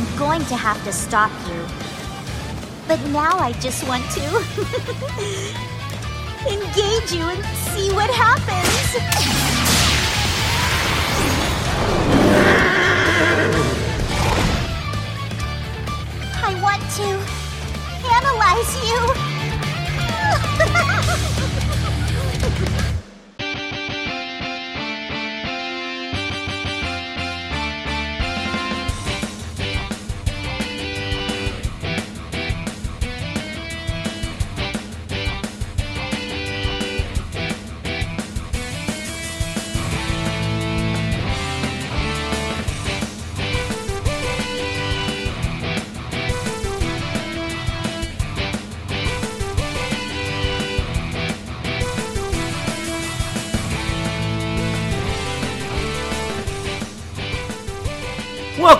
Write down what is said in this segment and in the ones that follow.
I'm going to have to stop you. But now I just want to engage you and see what happens. I want to analyze you.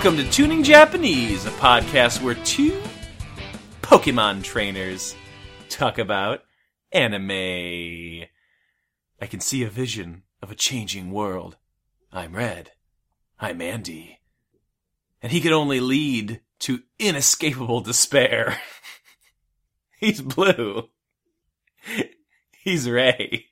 Welcome to Tuning Japanese, a podcast where two Pokemon trainers talk about anime. I can see a vision of a changing world. I'm Red. I'm Andy. And he can only lead to inescapable despair. He's blue. He's Ray.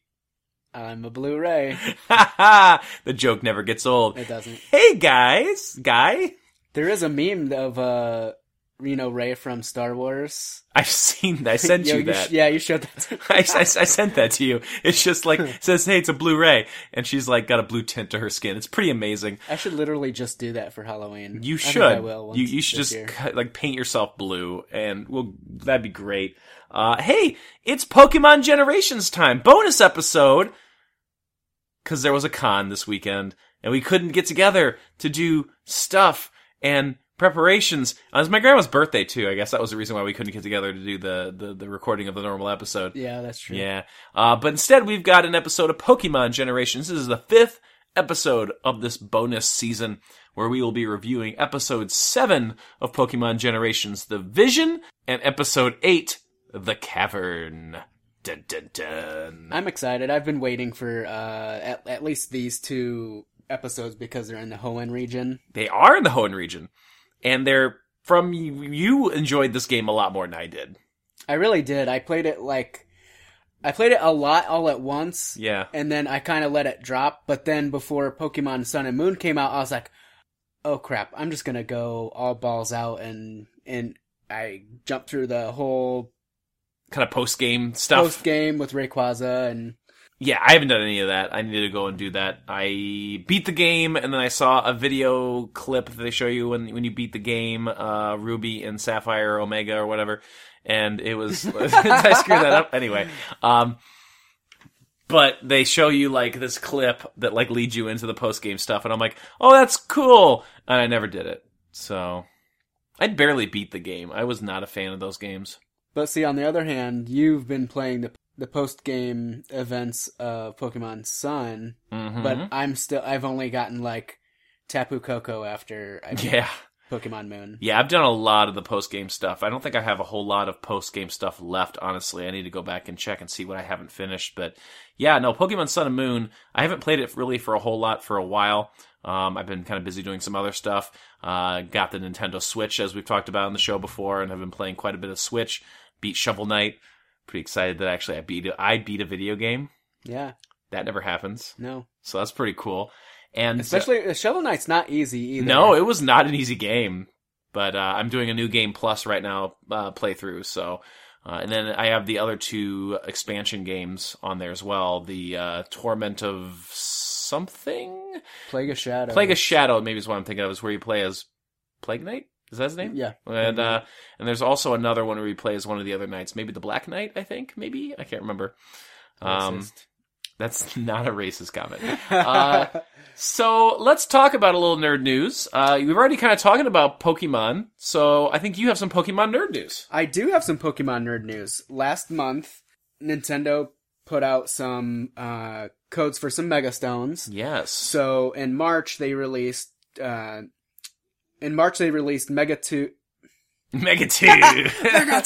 I'm a Blu-ray. Ha ha! The joke never gets old. It doesn't. Hey guys! Guy? There is a meme of uh, Reno Ray from Star Wars. I've seen I sent Yo, you that. sh- yeah, you showed that. To I, I, I sent that to you. It's just like it says, "Hey, it's a Blu-ray," and she's like got a blue tint to her skin. It's pretty amazing. I should literally just do that for Halloween. You I should. I will. Once you you should just cut, like paint yourself blue, and well, that'd be great. Uh, hey, it's Pokemon Generations time, bonus episode, because there was a con this weekend, and we couldn't get together to do stuff and preparations. Uh, it was my grandma's birthday too. I guess that was the reason why we couldn't get together to do the the, the recording of the normal episode. Yeah, that's true. Yeah. Uh, but instead, we've got an episode of Pokemon Generations. This is the fifth episode of this bonus season where we will be reviewing episode seven of Pokemon Generations, The Vision, and episode eight, The Cavern. Dun, dun, dun. I'm excited. I've been waiting for uh, at, at least these two episodes because they're in the Hoenn region. They are in the Hoenn region, and they're from you. You enjoyed this game a lot more than I did. I really did. I played it like I played it a lot all at once. Yeah. and then I kind of let it drop. But then before Pokemon Sun and Moon came out, I was like, "Oh crap! I'm just gonna go all balls out," and and I jumped through the whole Kind of post game stuff. post game with Rayquaza, and Yeah, I haven't done any of that. I need to go and do that. I beat the game, and then I saw a video clip that they show you when when you beat the game, uh, Ruby and Sapphire or Omega or whatever, and it was I screwed that up anyway. Um, but they show you like this clip that like leads you into the post game stuff, and I'm like, oh, that's cool, and I never did it. So I barely beat the game. I was not a fan of those games. But see, on the other hand, you've been playing the the post game events of Pokemon Sun, Mhm. but I'm still I've only gotten like Tapu Koko after I yeah. Pokemon Moon. Yeah, I've done a lot of the post game stuff. I don't think I have a whole lot of post game stuff left, honestly. I need to go back and check and see what I haven't finished. But yeah, no, Pokemon Sun and Moon, I haven't played it really for a whole lot for a while. Um, I've been kind of busy doing some other stuff. Uh, got the Nintendo Switch, as we've talked about on the show before, and I've been playing quite a bit of Switch. Beat Shovel Knight. Pretty excited that actually I beat I beat a video game. Yeah, That never happens. no, So that's pretty cool. And especially uh, Shovel Knight's not easy either. no, it was not an easy game, but uh, I'm doing a new game plus right now uh, playthrough. So, uh, and then I have the other two expansion games on there as well. The uh, Torment of something, Plague of Shadow. Plague of Shadow, maybe is what I'm thinking of. Is where you play as Plague Knight. Is that his name? Yeah. And uh, and there's also another one where you play as one of the other knights, maybe the Black Knight. I think maybe I can't remember. Um, Racist. That's not a racist comment. Uh, so let's talk about a little nerd news. Uh, we've already kind of talking about Pokemon, so I think you have some Pokemon nerd news. I do have some Pokemon nerd news. Last month, Nintendo put out some uh, codes for some Mega Stones. Yes. So in March they released. Uh, in March they released Mega Two. Megatooth. Mega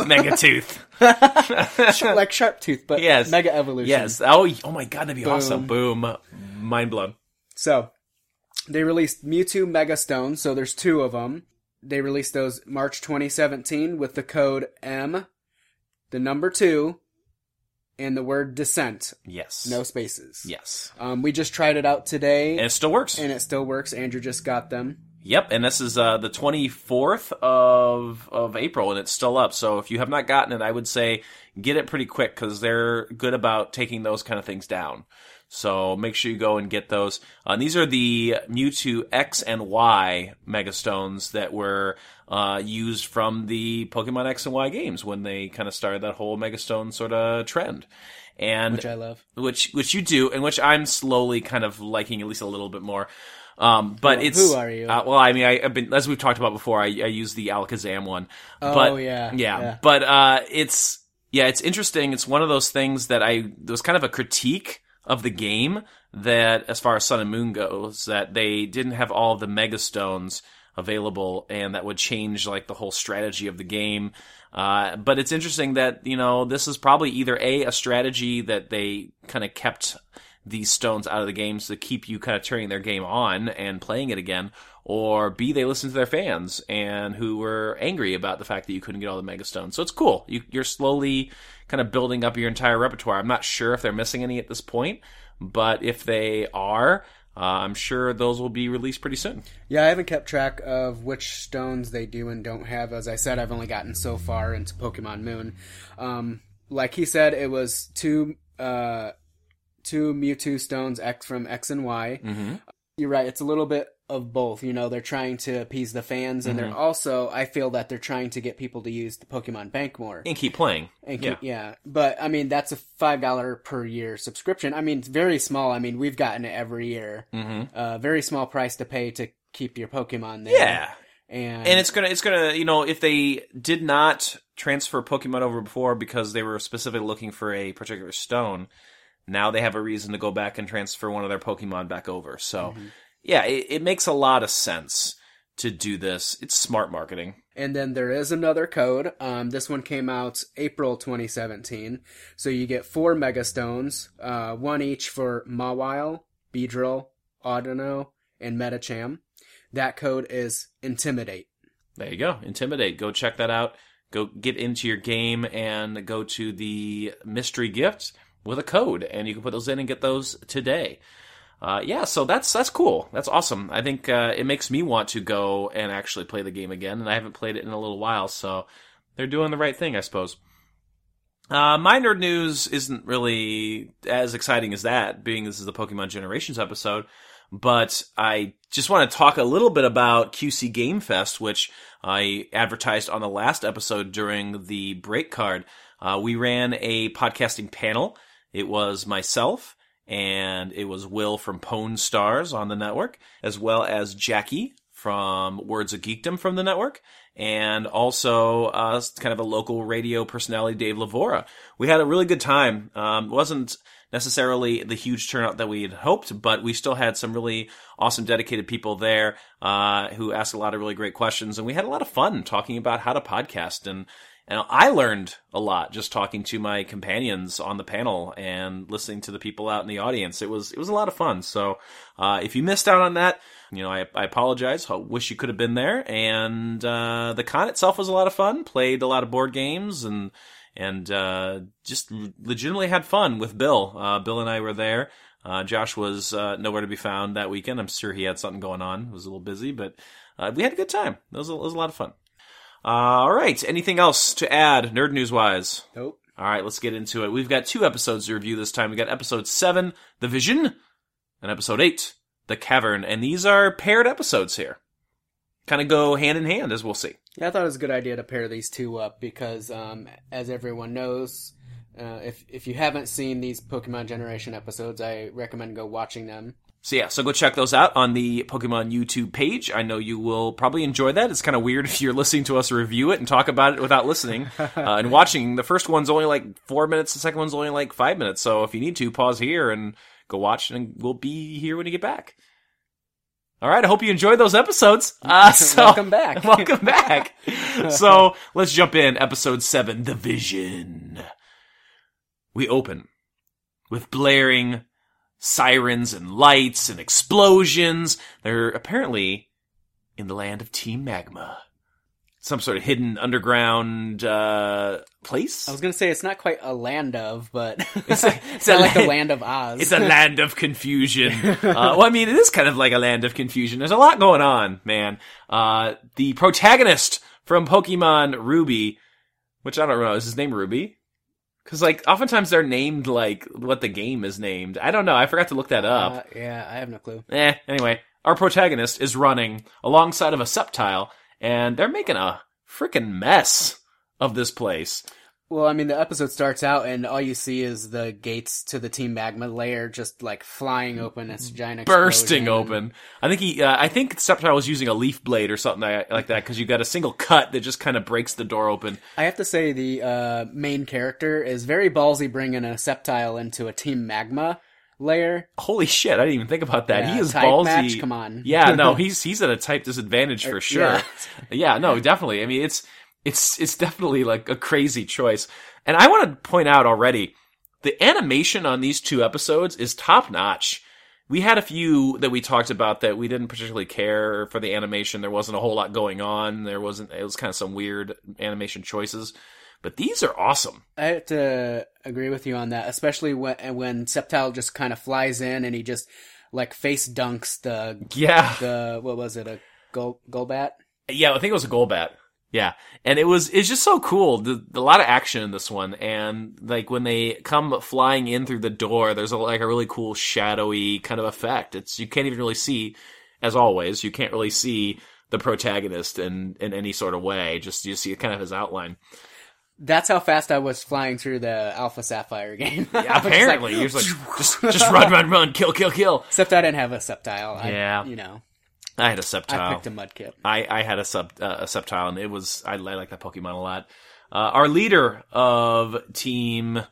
Tooth. Mega Tooth. like Sharp Tooth, but Yes. Mega Evolution. yes. Oh, oh my god, that'd be Boom. awesome. Boom. Mind blown. So they released Mewtwo Mega Stones. So there's two of them. they released those March 2017 with the code M, the number two, and the word descent. Yes. No spaces. Yes. Um, we just tried it out today, And it still works. and it still works. Andrew just got them. Yep, and this is uh, the 24th of of April, and it's still up. So if you have not gotten it, I would say get it pretty quick because they're good about taking those kind of things down. So make sure you go and get those. Uh, and these are the Mewtwo X and Y Megastones that were uh, used from the Pokemon X and Y games when they kind of started that whole Megastone sort of trend. And Which I love. which which you do, and which I'm slowly kind of liking at least a little bit more. Um, but Who- it's who are you? Uh, well, I mean, I, I've been as we've talked about before. I, I use the Alakazam one. Oh, but, yeah, yeah, yeah. But uh, it's yeah, it's interesting. It's one of those things that I there was kind of a critique of the game that, as far as Sun and Moon goes, that they didn't have all the Mega Stones available, and that would change like the whole strategy of the game. Uh, but it's interesting that you know this is probably either a a strategy that they kind of kept these stones out of the games to keep you kind of turning their game on and playing it again, or B, they listen to their fans and who were angry about the fact that you couldn't get all the mega stones. So it's cool. You, you're slowly kind of building up your entire repertoire. I'm not sure if they're missing any at this point, but if they are, uh, I'm sure those will be released pretty soon. Yeah, I haven't kept track of which stones they do and don't have. As I said, I've only gotten so far into Pokemon Moon. Um, like he said, it was two uh, two Mewtwo stones X from X and Y. Mm-hmm. You're right. It's a little bit of both. You know, they're trying to appease the fans, and Mm-hmm. they're also, I feel that they're trying to get people to use the Pokemon Bank more. And keep playing. And yeah. keep- yeah. But I mean, that's a five dollar per year subscription. I mean, it's very small. I mean, we've gotten it every year. Mm-hmm. Uh, very small price to pay to keep your Pokemon there. Yeah. And, and it's gonna it's gonna you know if they did not transfer Pokemon over before because they were specifically looking for a particular stone, now they have a reason to go back and transfer one of their Pokemon back over. So yeah, it, it makes a lot of sense to do this. It's smart marketing. And then there is another code. Um, this one came out April 2017. So you get four Mega Stones, uh, one each for Mawile, Beedrill, Audino, and Medicham. That code is Intimidate. There you go. Intimidate. Go check that out. Go get into your game and go to the mystery gifts with a code, and you can put those in and get those today. Uh, yeah, so that's that's cool. That's awesome. I think uh, it makes me want to go and actually play the game again, and I haven't played it in a little while, so they're doing the right thing, I suppose. Uh, my nerd news isn't really as exciting as that, being this is the Pokemon Generations episode. But I just want to talk a little bit about QC Game Fest, which I advertised on the last episode during the break card. Uh, we ran a podcasting panel. It was myself and it was Will from Pwn Stars on the network, as well as Jackie from Words of Geekdom from the network, and also uh, kind of a local radio personality, Dave Lavora. We had a really good time. Um, wasn't necessarily the huge turnout that we had hoped, but we still had some really awesome, dedicated people there uh, who asked a lot of really great questions, and we had a lot of fun talking about how to podcast and. And I learned a lot just talking to my companions on the panel and listening to the people out in the audience. It was it was a lot of fun. So uh, if you missed out on that, you know I, I apologize. I wish you could have been there. And uh, the con itself was a lot of fun. Played a lot of board games and and uh, just legitimately had fun with Bill. Uh, Bill and I were there. Uh, Josh was uh, nowhere to be found that weekend. I'm sure he had something going on. It was a little busy, but we had a good time. It was a, it was a lot of fun. Uh, all right. Anything else to add, nerd news wise? Nope. All right, let's get into it. We've got two episodes to review this time. We got episode seven, The Vision, and episode eight, The Cavern. And these are paired episodes here. Kind of go hand in hand, as we'll see. Yeah, I thought it was a good idea to pair these two up because, um, as everyone knows, uh, if if you haven't seen these Pokemon Generation episodes, I recommend go watching them. So yeah, so go check those out on the Pokemon YouTube page. I know you will probably enjoy that. It's kind of weird if you're listening to us review it and talk about it without listening uh, and watching. The first one's only like four minutes. The second one's only like five minutes. So if you need to, pause here and go watch, and we'll be here when you get back. All right. I hope you enjoyed those episodes. Uh, so, Welcome back. welcome back. so let's jump in. Episode seven, The Vision. We open with blaring sirens and lights and explosions. They're apparently in the land of Team Magma. some sort of hidden underground uh, place. I was gonna say it's not quite a land of, but It's a- it's not like the land- land of Oz. It's a land of confusion. Uh, well, I mean, it is kind of like a land of confusion. There's a lot going on, man. Uh, the protagonist from Pokemon Ruby, which I don't know, is his name Ruby? Because like oftentimes they're named like what the game is named. I don't know. I forgot to look that up. Uh, yeah, I have no clue. Eh, anyway, our protagonist is running alongside of a Sceptile, and they're making a freaking mess of this place. Well, I mean, the episode starts out and all you see is the gates to the Team Magma layer just like flying open. It's a giant Bursting explosion. open. I think he, uh, I think Sceptile was using a leaf blade or something like that, because you got a single cut that just kind of breaks the door open. I have to say the uh, main character is very ballsy bringing a Sceptile into a Team Magma layer. Holy shit! I didn't even think about that. Yeah, he is ballsy. match, come on. yeah, no, he's he's at a type disadvantage for sure. yeah. Yeah. no, definitely. I mean, it's it's it's definitely like a crazy choice. And I want to point out already, the animation on these two episodes is top notch. We had a few that we talked about that we didn't particularly care for the animation. There wasn't a whole lot going on. There wasn't. It was kind of some weird animation choices. But these are awesome. I have to agree with you on that, especially when when Sceptile just kind of flies in and he just like face dunks the Yeah. the what was it a Gol Golbat? Yeah, I think it was a Golbat. Yeah, and it was it's just so cool. The, a lot of action in this one, and like when they come flying in through the door, there's a, like a really cool shadowy kind of effect. It's you can't even really see, as always, you can't really see the protagonist in in any sort of way. Just you see kind of his outline. That's how fast I was flying through the Alpha Sapphire game. Just Apparently, like, you're just like just just run, run, run, kill, kill, kill. except I didn't have a Sceptile. I, Yeah. you know, I had a Sceptile. I picked a Mudkip. I, I had a sub uh, a Sceptile, and it was I, I like that Pokemon a lot. Uh, our leader of Team,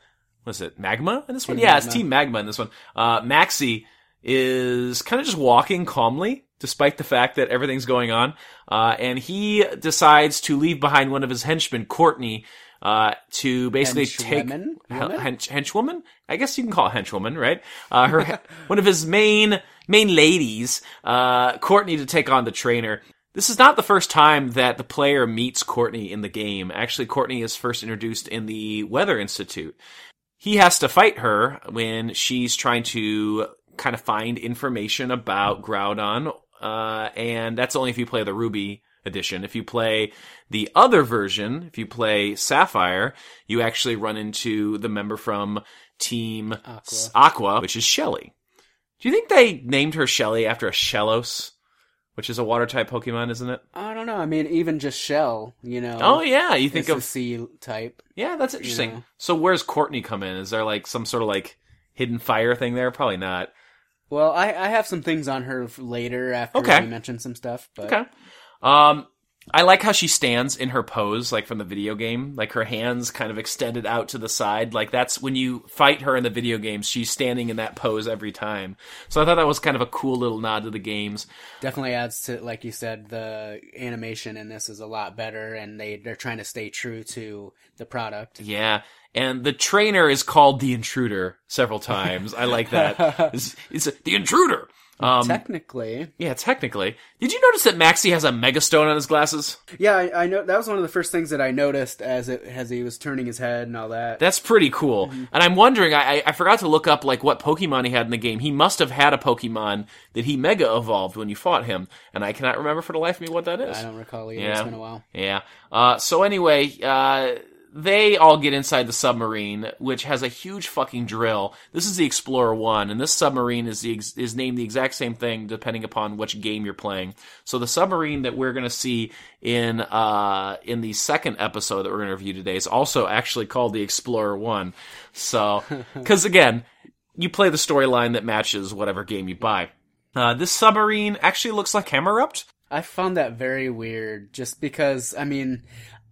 was it Magma in this one? Team yeah, it's Team Magma in this one. Uh, Maxie is kind of just walking calmly, despite the fact that everything's going on, uh, and he decides to leave behind one of his henchmen, Courtney, uh, to basically take Henchwoman? Hen- Woman? hench, henchwoman. I guess you can call it henchwoman, right? Uh, her one of his main main ladies, uh, Courtney, to take on the trainer. This is not the first time that the player meets Courtney in the game. Actually, Courtney is first introduced in the Weather Institute. He has to fight her when she's trying to kind of find information about Groudon, uh, and that's only if you play the Ruby edition. If you play the other version, if you play Sapphire, you actually run into the member from Team Aqua. Aqua which is Shelly. Do you think they named her Shelly after a Shellos, which is a water type Pokemon, isn't it? I don't know. I mean, even just Shell, you know. Oh yeah, you think of C type. yeah, that's interesting. know. So where's Courtney come in? Is there like some sort of like hidden fire thing there? Probably not. Well, I, I have some things on her f- later after Okay. we mention some stuff. But Okay. Um, I like how she stands in her pose, like from the video game, like her hands kind of extended out to the side. Like that's when you fight her in the video games, she's standing in that pose every time. So I thought that was kind of a cool little nod to the games. definitely adds to, like you said, the animation in this is a lot better, and they they're trying to stay true to the product. Yeah. And the trainer is called the intruder several times. I like that. It's, it's a, the intruder. Um, Technically, yeah, technically. Did you notice that Maxie has a megastone on his glasses? yeah, I, I know that was one of the first things that I noticed as it as he was turning his head and all that. That's pretty cool. And I'm wondering, I, I- I forgot to look up like what Pokemon he had in the game. He must have had a Pokemon that he mega evolved when you fought him, and I cannot remember for the life of me what that is. I don't recall either. Yeah. It's been a while. Yeah. Uh, so anyway, uh, they all get inside the submarine, which has a huge fucking drill. This is the Explorer One, and this submarine is the ex- is named the exact same thing depending upon which game you're playing. So the submarine that we're gonna see in uh, in the second episode that we're gonna review today is also actually called the Explorer One. So, because again, you play the storyline that matches whatever game you buy. Uh, this submarine actually looks like Camerupt. I found that very weird, just because I mean.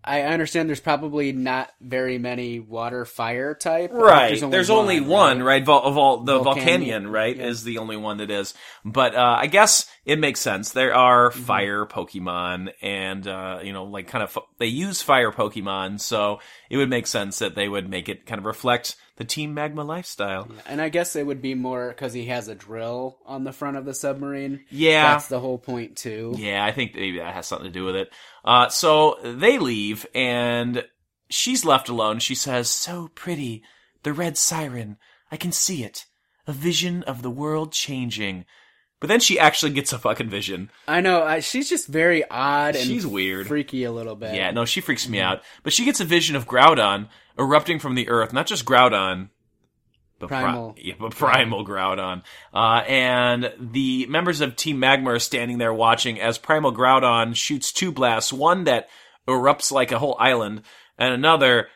I understand there's probably not very many water fire type. Right. There's only, one, right? right? Vol- of all the Volcanion, right, yeah. is the only one that is. But uh, I guess it makes sense. There are Mm-hmm. fire Pokemon, and uh, you know, like kind of they use fire Pokemon, so it would make sense that they would make it kind of reflect the Team Magma lifestyle. And I guess it would be more because he has a drill on the front of the submarine. Yeah. That's the whole point, too. Yeah, I think maybe that has something to do with it. Uh, so they leave and she's left alone. She says, so pretty. The red siren. I can see it. A vision of the world changing. But then she actually gets a fucking vision. I know. I, she's just very odd and She's weird. freaky a little bit. Yeah, no, she freaks me out. But she gets a vision of Groudon erupting from the earth, not just Groudon, but pri- Primal. yeah, but primal Groudon. Uh, and the members of Team Magma are standing there watching as Primal Groudon shoots two blasts, one that erupts like a whole island, and another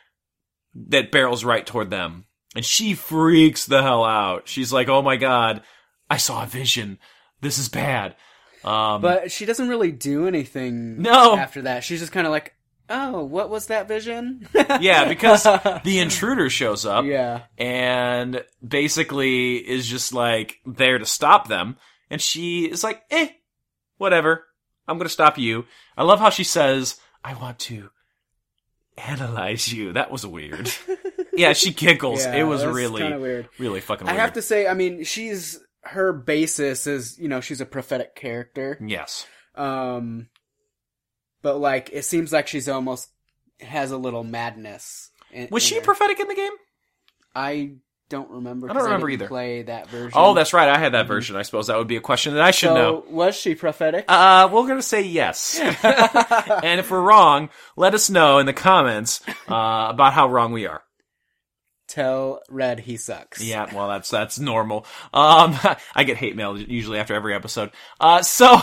that barrels right toward them. And she freaks the hell out. She's like, "Oh my god, I saw a vision. This is bad." Um, But she doesn't really do anything No. after that. She's just kind of like, oh, what was that vision? yeah, because the intruder shows up. yeah. and basically is just like there to stop them. And she is like, eh, whatever. I'm going to stop you. I love how she says, I want to analyze you. That was weird. yeah, she giggles. Yeah, it was really, weird. really fucking I have to say, I mean, she's her basis is you know she's a prophetic character. yes. Um, but like it seems like she's almost has a little madness. In, Was in she her. prophetic in the game? I don't remember. I don't remember didn't either. Play that version. Oh, that's right. I had that version. I suppose that would be a question that I should so. know. Was she prophetic? Uh, we're gonna say yes. and if we're wrong, let us know in the comments, uh, about how wrong we are. Tell Red he sucks. Yeah, well, that's that's normal. Um, I get hate mail usually after every episode. Uh, so,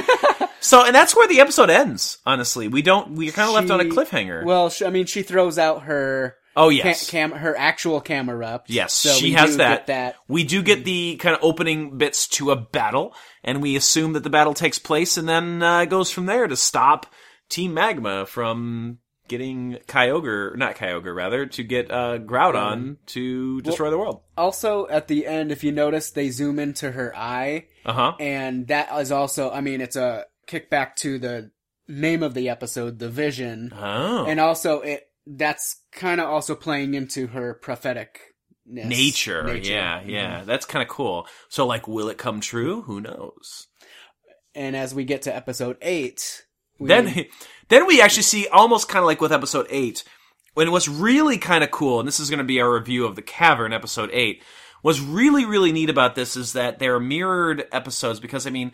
so, and that's where the episode ends. Honestly, we don't. We're kind of left on a cliffhanger. Well, she, I mean, she throws out her oh yes, cam, her actual camera up. yes, so she has that. That. We do get the kind of opening bits to a battle, and we assume that the battle takes place, and then uh, goes from there to stop Team Magma from getting Kyogre, not Kyogre, rather, to get uh, Groudon to destroy the world. Also, at the end, if you notice, they zoom into her eye, Uh huh. and that is also, I mean, it's a kickback to the name of the episode, The Vision, Oh. and also it that's kind of also playing into her prophetic nature. Yeah, Mm-hmm. yeah. That's kind of cool. So, like, will it come true? Who knows? And as we get to episode eight, we, Then, then we actually see almost kind of like with episode eight. When what's really kind of cool, and this is going to be our review of the cavern, episode eight. What's really, really neat about this is that they're mirrored episodes because I mean,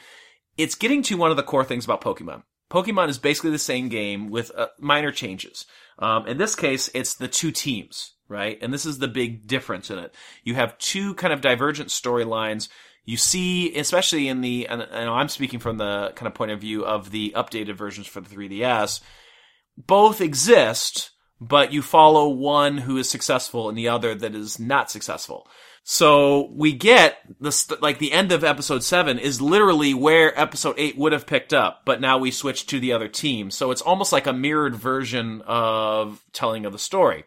it's getting to one of the core things about Pokemon. Pokemon is basically the same game with uh, minor changes. Um, in this case, it's the two teams, right? And this is the big difference in it. You have two kind of divergent storylines. You see, especially in the, and, and I'm speaking from the kind of point of view of the updated versions for the 3DS, both exist, but you follow one who is successful and the other that is not successful. So we get the st- like the end of episode seven is literally where episode eight would have picked up, but now we switch to the other team. So it's almost like a mirrored version of telling of the story.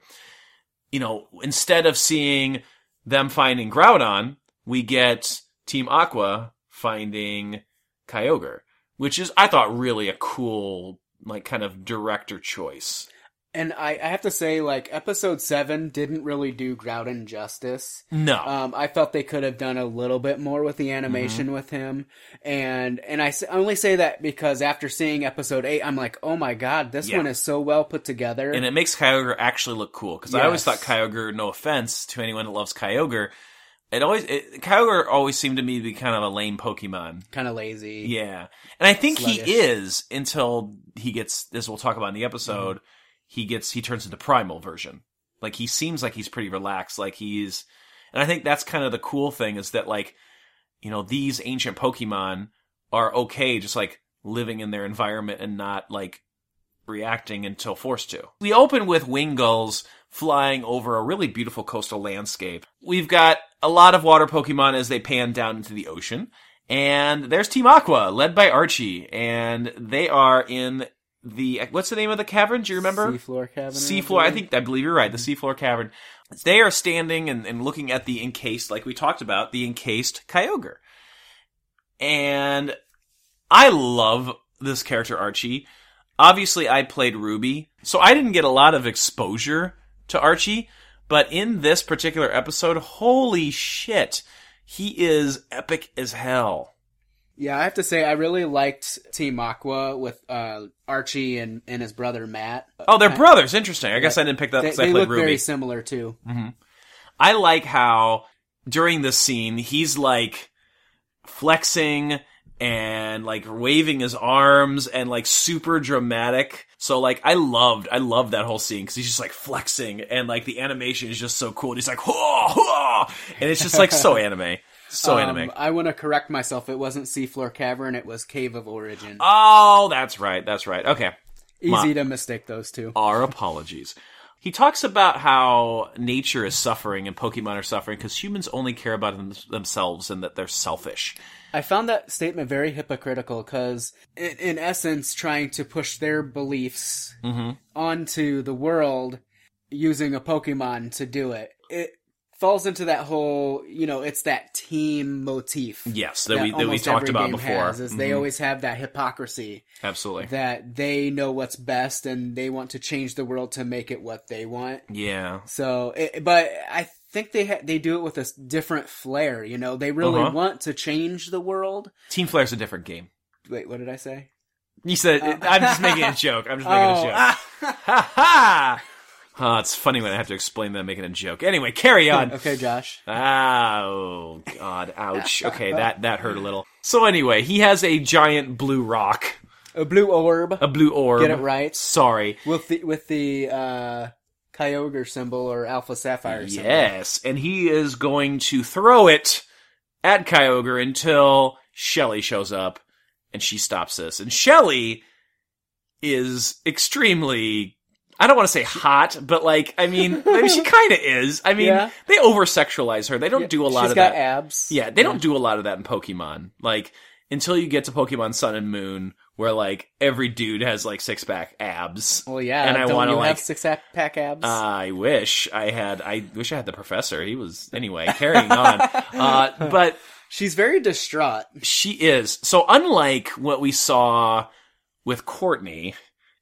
You know, instead of seeing them finding Groudon, we get Team Aqua finding Kyogre, which is I thought really a cool like kind of director choice. and I, I have to say, like episode seven didn't really do Groudon justice. No. Um, I felt they could have done a little bit more with the animation Mm-hmm. with him, and and I only say that because after seeing episode eight, I'm like, oh my god, this Yeah. one is so well put together. and it makes Kyogre actually look cool because I always thought Yes. Kyogre. No offense to anyone that loves Kyogre, it always it, Kyogre always seemed to me to be kind of a lame Pokemon. kind of lazy. Yeah, and I think he is until he gets this. We'll talk about in the episode. He gets he turns into primal version. Like he seems like he's pretty relaxed. Like he's, and I think that's kind of the cool thing is that like, you know, these ancient Pokemon are okay just like living in their environment and not like reacting until forced to. We open with Wingulls flying over a really beautiful coastal landscape. We've got a lot of water Pokemon as they pan down into the ocean. And there's Team Aqua, led by Archie, and they are in the what's the name of the cavern? Do you remember? Seafloor Cavern. Seafloor. I think I believe you're right. The seafloor cavern. They are standing and, and looking at the encased, like we talked about, the encased Kyogre. And I love this character Archie. Obviously, I played Ruby, so I didn't get a lot of exposure to Archie. But in this particular episode, holy shit, he is epic as hell. Yeah, I have to say I really liked Team Aqua with uh, Archie and, and his brother Matt. Oh, they're brothers. Interesting. I guess I didn't pick that They, I they look Ruby. very similar too. I like how during this scene he's like flexing and like waving his arms and like super dramatic. So like I loved I loved that whole scene because he's just like flexing and like the animation is just so cool. And he's like whoa, whoa, and it's just like so anime, so Um, anime. I want to correct myself. It wasn't Seafloor Cavern. It was Cave of Origin. Oh, that's right, that's right. Okay, Easy to mistake those two. our apologies. He talks about how nature is suffering and Pokemon are suffering because humans only care about them- themselves and that they're selfish. I found that statement very hypocritical because, in, in essence, trying to push their beliefs Mm-hmm. onto the world using a Pokemon to do it. It falls into that whole, you know, it's that team motif. Yes, that, we that we talked about before. Has, is They Mhm. always have that hypocrisy Absolutely. that they know what's best and they want to change the world to make it what they want. Yeah. So, it, but I think they ha- they do it with a different flair. You know, they really Uh-huh. want to change the world. Team Flare's a different game. Wait, what did I say? You said I'm just making a joke. I'm just making a joke. Ha ha! Oh, it's funny when I have to explain that I'm making a joke. Anyway, carry on. okay, Josh. Ah, oh god, ouch. Okay, that that hurt a little. So anyway, he has a giant blue rock, A blue orb. a blue orb. Get it right. Sorry. With the with the uh, Kyogre symbol or Alpha Sapphire symbol. Yes, and he is going to throw it at Kyogre until Shelly shows up and she stops this. And Shelly is extremely I don't want to say hot, but like I mean, maybe she kind of is. I mean, Yeah. they over sexualize her. They don't do a lot She's of got that. abs. Yeah, they don't do a lot of that in Pokemon. Like until you get to Pokemon Sun and Moon, where like every dude has like six pack abs. Well, yeah. and I want to like have six pack abs. I wish I had. I wish I had the professor. He was anyway carrying on. Uh, but She's very distraught. she is so unlike what we saw with Courtney.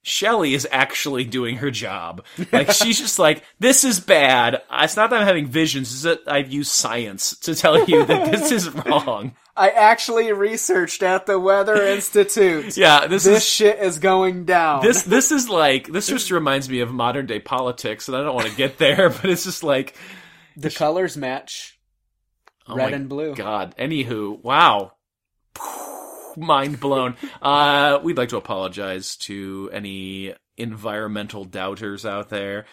Shelly is actually doing her job. Like she's just like, this is bad. It's not that I'm having visions. It's that I've used science to tell you that this is wrong. I actually researched at the Weather Institute. Yeah, this, This is shit is going down. this this is like this just reminds me of modern day politics, and I don't want to get there, but it's just like the colors match. Oh Red and blue. God. Anywho, wow. Mind blown. Uh, we'd like to apologize to any environmental doubters out there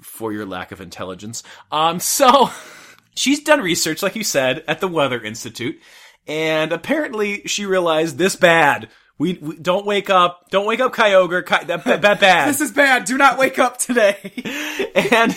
for your lack of intelligence. Um, so she's done research, like you said, at the Weather Institute, and apparently she realized this bad. We, we don't wake up. Don't wake up, Kyogre. Ky- that, that, that bad. This is bad. Do not wake up today. and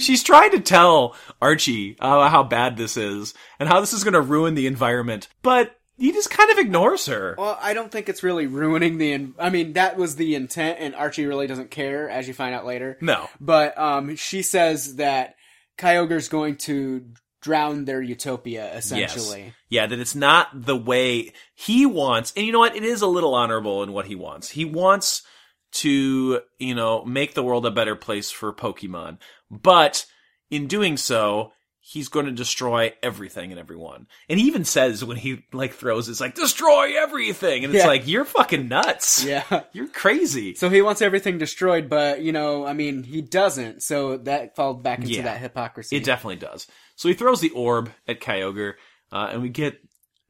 she's trying to tell Archie uh, how bad this is and how this is going to ruin the environment, but he just kind of ignores her. well, I don't think it's really ruining the. In- I mean, that was the intent, and Archie really doesn't care, as you find out later. No. But um, she says that Kyogre's going to drown their utopia, essentially. Yes. Yeah, that it's not the way he wants. And you know what? It is a little honorable in what he wants. He wants to, you know, make the world a better place for Pokemon. But in doing so, he's going to destroy everything and everyone. And he even says when he like throws it's like destroy everything and it's Yeah. like you're fucking nuts. Yeah. You're crazy. So he wants everything destroyed, but you know, I mean, he doesn't. So that falls back into Yeah. that hypocrisy. It definitely does. So he throws the orb at Kyogre, uh, and we get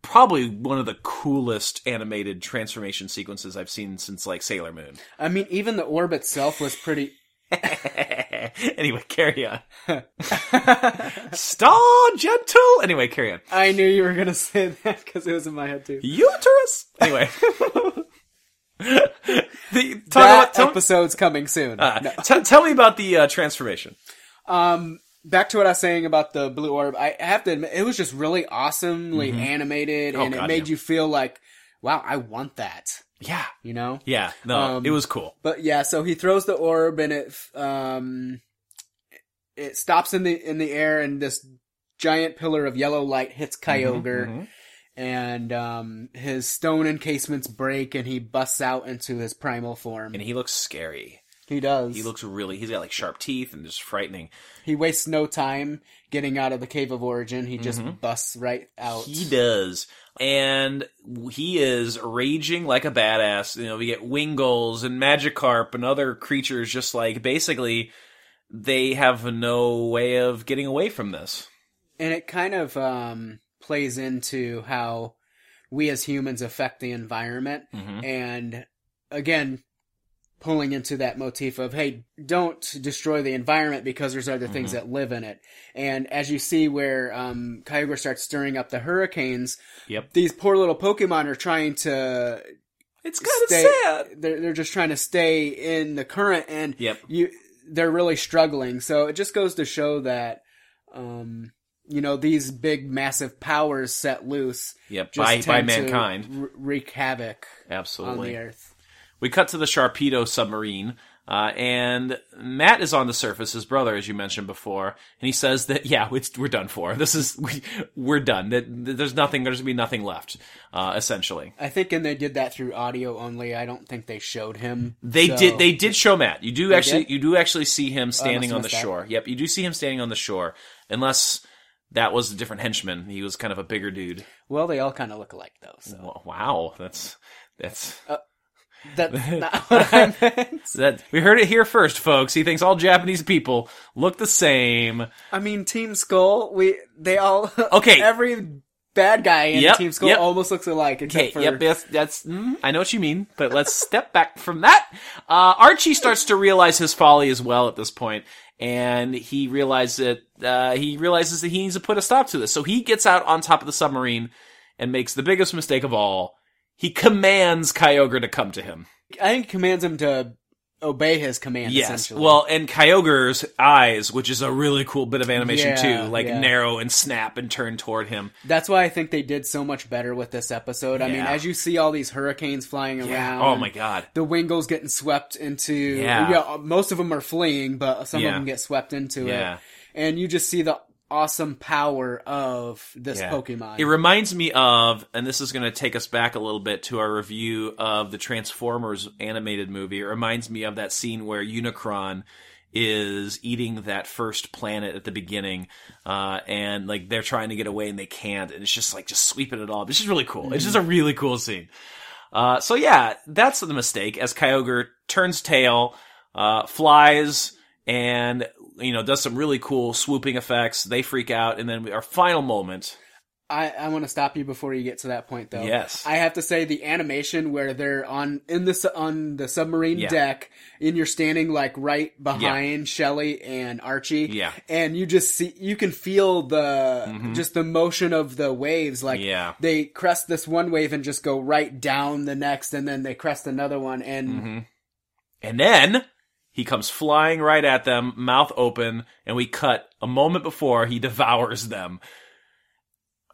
probably one of the coolest animated transformation sequences I've seen since like Sailor Moon. I mean, even the orb itself was pretty. anyway, carry on. Star gentle. Anyway, carry on. I knew you were gonna say that because it was in my head too. Uterus. Anyway. the, talk that about, tell, episode's coming soon. uh, No. t- tell me about the uh, transformation. Um, back to what I was saying about the blue orb. I have to admit, it was just really awesomely animated, Oh, and God, it made yeah. you feel like, wow, I want that. Yeah. You know. Yeah. No, Um, it was cool. But yeah, so he throws the orb, and it um, it stops in the in the air, and this giant pillar of yellow light hits Kyogre. mhm. And um, his stone encasements break, and he busts out into his primal form. And he looks scary. He does. He looks really. He's got like sharp teeth and just frightening. He wastes no time getting out of the cave of origin. He just busts right out. Mm-hmm. He does. And he is raging like a badass. You know, we get Wingulls and Magikarp and other creatures just like basically they have no way of getting away from this. and it kind of um, plays into how we as humans affect the environment Mm-hmm. and again pulling into that motif of hey don't destroy the environment because there's other things Mm-hmm. that live in it and as you see where um, kyogre starts stirring up the hurricanes Yep. these poor little pokemon are trying to It's kind of sad. they're, they're just trying to stay in the current and Yep. you they're really struggling so it just goes to show that um you know these big massive powers set loose Yep. just By by tend to mankind. wreak havoc Absolutely. on the earth We cut to the Sharpedo submarine, uh, and Matt is on the surface, his brother, as you mentioned before, and he says that yeah, it's, we're done for. This is we, we're done. That there's nothing. There's gonna be nothing left, uh, essentially. i think and they did that through audio only i don't think they showed him They so- did. They did show Matt. You do actually. did? You do actually see him standing must on the missed that. shore. Yep. You do see him standing on the shore, unless that was a different henchman. He was kind of a bigger dude. well they all kind of look alike though so Wow. That's that's that's not what i meant that. We heard it here first, folks. He thinks all Japanese people look the same. i mean team skull we they all Okay. every bad guy in Yep, team skull yep. almost looks alike except Okay, for yep, that's, that's mm, I know what you mean, but let's step back from that. Uh, Archie starts to realize his folly as well at this point, and he realizes that uh, he realizes that he needs to put a stop to this. So he gets out on top of the submarine and makes the biggest mistake of all. He commands Kyogre to come to him. I think he commands him to obey his command. Yes. essentially. Well, and Kyogre's eyes, which is a really cool bit of animation Yeah, too, like yeah. narrow and snap and turn toward him. that's why I think they did so much better with this episode. I mean, as you see all these hurricanes flying around, Oh my god. the Wingulls getting swept into. Yeah. most of them are fleeing, but some Yeah. of them get swept into Yeah. it, and you just see the awesome power of this Yeah. Pokemon. It reminds me of, and this is going to take us back a little bit to our review of the Transformers animated movie. It reminds me of that scene where Unicron is eating that first planet at the beginning, uh, and like they're trying to get away and they can't, and it's just like just sweeping it all. up. It's just really cool. It's just a really cool scene. Uh, so yeah, that's the mistake. As Kyogre turns tail, uh, flies, and you know does some really cool swooping effects. They freak out, and then our final moment. I, I want to stop you before you get to that point, though. Yes. I have to say the animation where they're on in the on the submarine Yeah. deck, and you're standing like right behind Shelly and Archie. Yeah. and you just see you can feel the just the motion of the waves. Like Mm-hmm. Yeah. they crest this one wave and just go right down the next, and then they crest another one, and Mm-hmm. And then he comes flying right at them, mouth open, and we cut a moment before he devours them.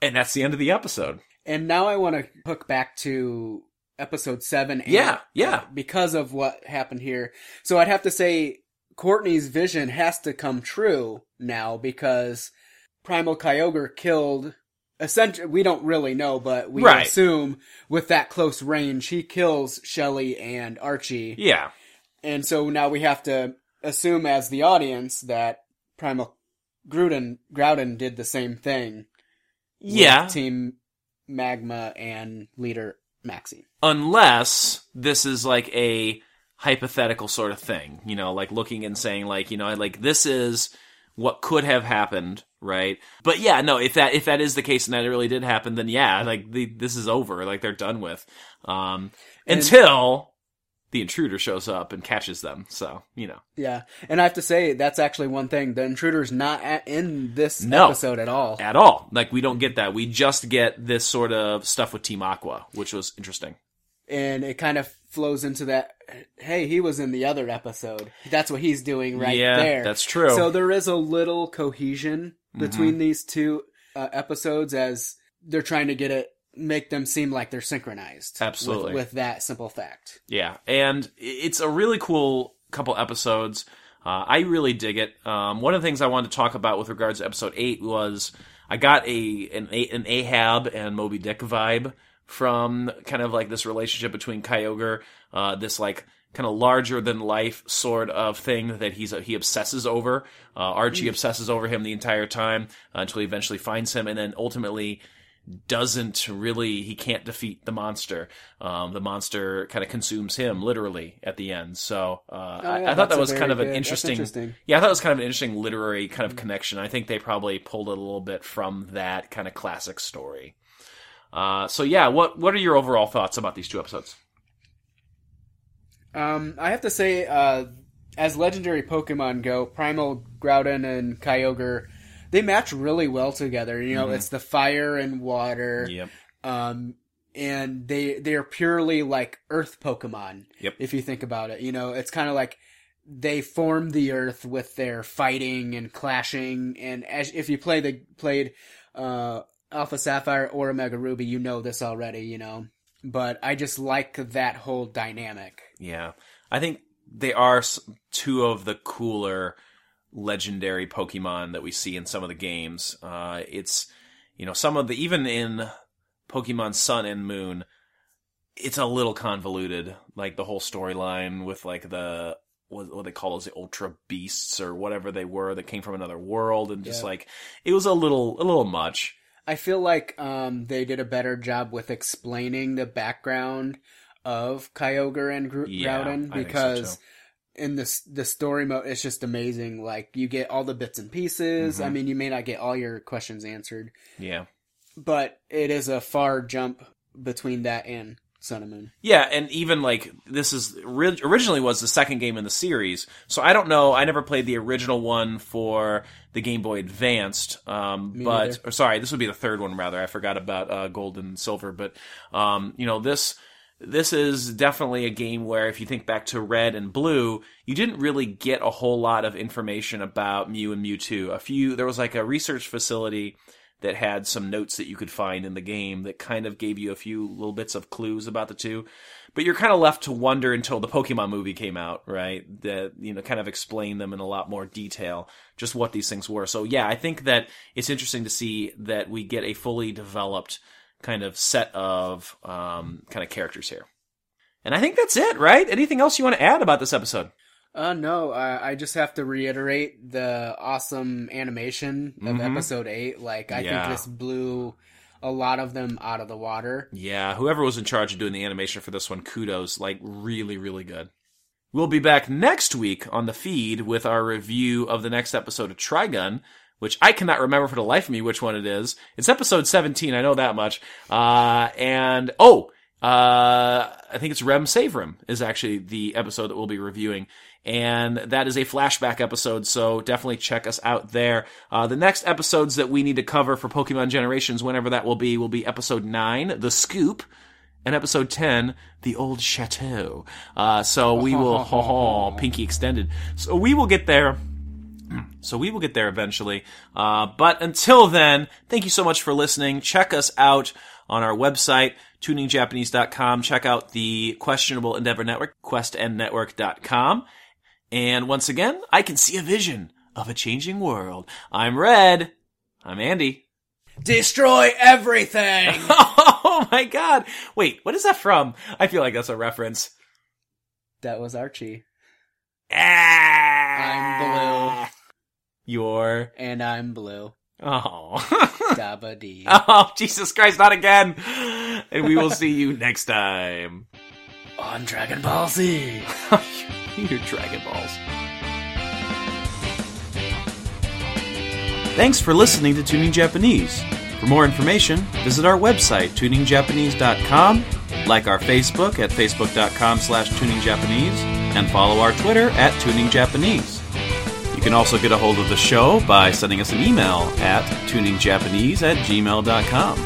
And that's the end of the episode. And now I want to hook back to episode seven. and- Yeah, yeah. Because of what happened here. So I'd have to say Courtney's vision has to come true now because Primal Kyogre killed. Essentially, we don't really know, but we Right. assume with that close range, he kills Shelly and Archie. Yeah. And so now we have to assume as the audience that Primal Gruden, Groudon did the same thing. with Yeah. Team Magma and leader Maxie. Unless this is like a hypothetical sort of thing, you know, like looking and saying like, you know, like this is what could have happened, right? But yeah, no, if that if that is the case and that it really did happen, then yeah, like the, this is over, like they're done with. Um And- until the intruder shows up and catches them. So, you know. Yeah, and I have to say that's actually one thing. The intruder's not at, in this No. episode at all. at all. Like we don't get that. We just get this sort of stuff with Team Aqua, which was interesting. and it kind of flows into that. Hey, he was in the other episode. That's what he's doing right Yeah, there. that's true. Mm-hmm. So there is a little cohesion between these two uh, episodes as they're trying to get it, make them seem like they're synchronized. with- Absolutely. with, that simple fact. Yeah, and it's a really cool couple episodes. Uh, I really dig it. Um, one of the things I wanted to talk about with regards to episode eight was I got a an, an Ahab and Moby Dick vibe from kind of like this relationship between Kyogre, uh, this like kind of larger than life sort of thing that he's he obsesses over. Uh, Archie obsesses over him the entire time uh, until he eventually finds him, and then ultimately doesn't really he can't defeat the monster. Um, the monster kind of consumes him literally at the end. So uh, I, yeah, I thought that was kind of an good- that's interesting, interesting. Yeah, I thought it was kind of an interesting literary kind of connection. I think they probably pulled it a little bit from that kind of classic story. Uh, so yeah, what what are your overall thoughts about these two episodes? Um, I have to say, uh, as legendary Pokemon go, Primal, Groudon, and Kyogre, they match really well together. You know, it's the fire and water. Yep. Um, and they they are purely like Earth Pokemon. Yep. If you think about it, you know, it's kind of like they form the Earth with their fighting and clashing. And as if you play the played uh, Alpha Sapphire or Omega Ruby, you know this already. You know, but I just like that whole dynamic. Yeah, I think they are two of the cooler legendary Pokemon that we see in some of the games. Uh, it's you know some of the even in Pokemon Sun and Moon, it's a little convoluted, like the whole storyline with like the what, what they call those the Ultra Beasts or whatever they were that came from another world, and just Yeah. like it was a little a little much. I feel like um, they did a better job with explaining the background of Kyogre and Gr- Yeah, Groudon I think so, because. In this the story mode it's just amazing. Like you get all the bits and pieces. Mm-hmm. I mean, you may not get all your questions answered, Yeah. but it is a far jump between that and Sun and Moon. Yeah, and even like this is originally was the second game in the series, so I don't know. I never played the original one for the Game Boy Advanced, um, but or sorry, this would be the third one rather. I forgot about uh, Gold and Silver, but um, you know this this is definitely a game where if you think back to Red and Blue, you didn't really get a whole lot of information about Mew and Mewtwo. A few there was like a research facility that had some notes that you could find in the game that kind of gave you a few little bits of clues about the two. But you're kind of left to wonder until the Pokemon movie came out, right? That, you know, kind of explain them in a lot more detail, just what these things were. So yeah, I think that it's interesting to see that we get a fully developed kind of set of, um, kind of characters here. And I think that's it, right? Anything else you want to add about this episode? Uh, no, I, I just have to reiterate the awesome animation of Mhm. episode eight. Like, I Yeah. think this blew a lot of them out of the water. Yeah, whoever was in charge of doing the animation for this one, kudos. Like, really, really good. We'll be back next week on the feed with our review of the next episode of Trigun, which I cannot remember for the life of me which one it is. It's episode 17, I know that much. Uh, and, oh, uh, I think it's Rem Save Saverem is actually the episode that we'll be reviewing. And that is a flashback episode, so definitely check us out there. Uh, the next episodes that we need to cover for Pokemon Generations, whenever that will be, will be episode 9, The Scoop, and episode 10, The Old Chateau. Uh, so we will, ho ho, pinky extended. So we will get there. So we will get there eventually. Uh, but until then, thank you so much for listening. Check us out on our website, tuningjapanese.com. Check out the Questionable Endeavor Network, questendnetwork.com. And once again, I can see a vision of a changing world. I'm Red. I'm Andy. Destroy everything! Oh my god. Wait, what is that from? I feel like that's a reference. that was Archie. Ah, I'm You're. And I'm blue. Oh. Dabba dee. oh, Jesus Christ, not again. And we will see you next time. On Dragon Ball Z. Your Dragon Balls. Thanks for listening to Tuning Japanese. For more information, visit our website, tuningjapanese.com, like our Facebook at facebook.com slash tuningjapanese, and follow our Twitter at tuningjapanese. You can also get a hold of the show by sending us an email at tuningjapanese at gmail.com.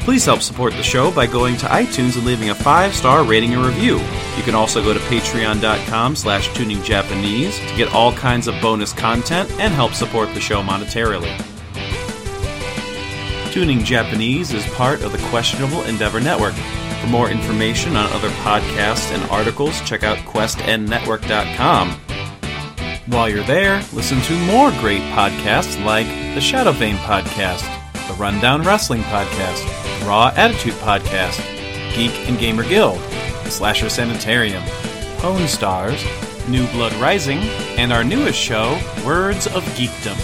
Please help support the show by going to iTunes and leaving a five-star rating and review. You can also go to patreon.com slash tuningjapanese to get all kinds of bonus content and help support the show monetarily. Tuning Japanese is part of the Questionable Endeavor Network. For more information on other podcasts and articles, check out questendnetwork.com. While you're there, listen to more great podcasts like the Shadow Vein Podcast, the Rundown Wrestling Podcast, Raw Attitude Podcast, Geek and Gamer Guild, Slasher Sanitarium, Pwn Stars, New Blood Rising, and our newest show, Words of Geekdom.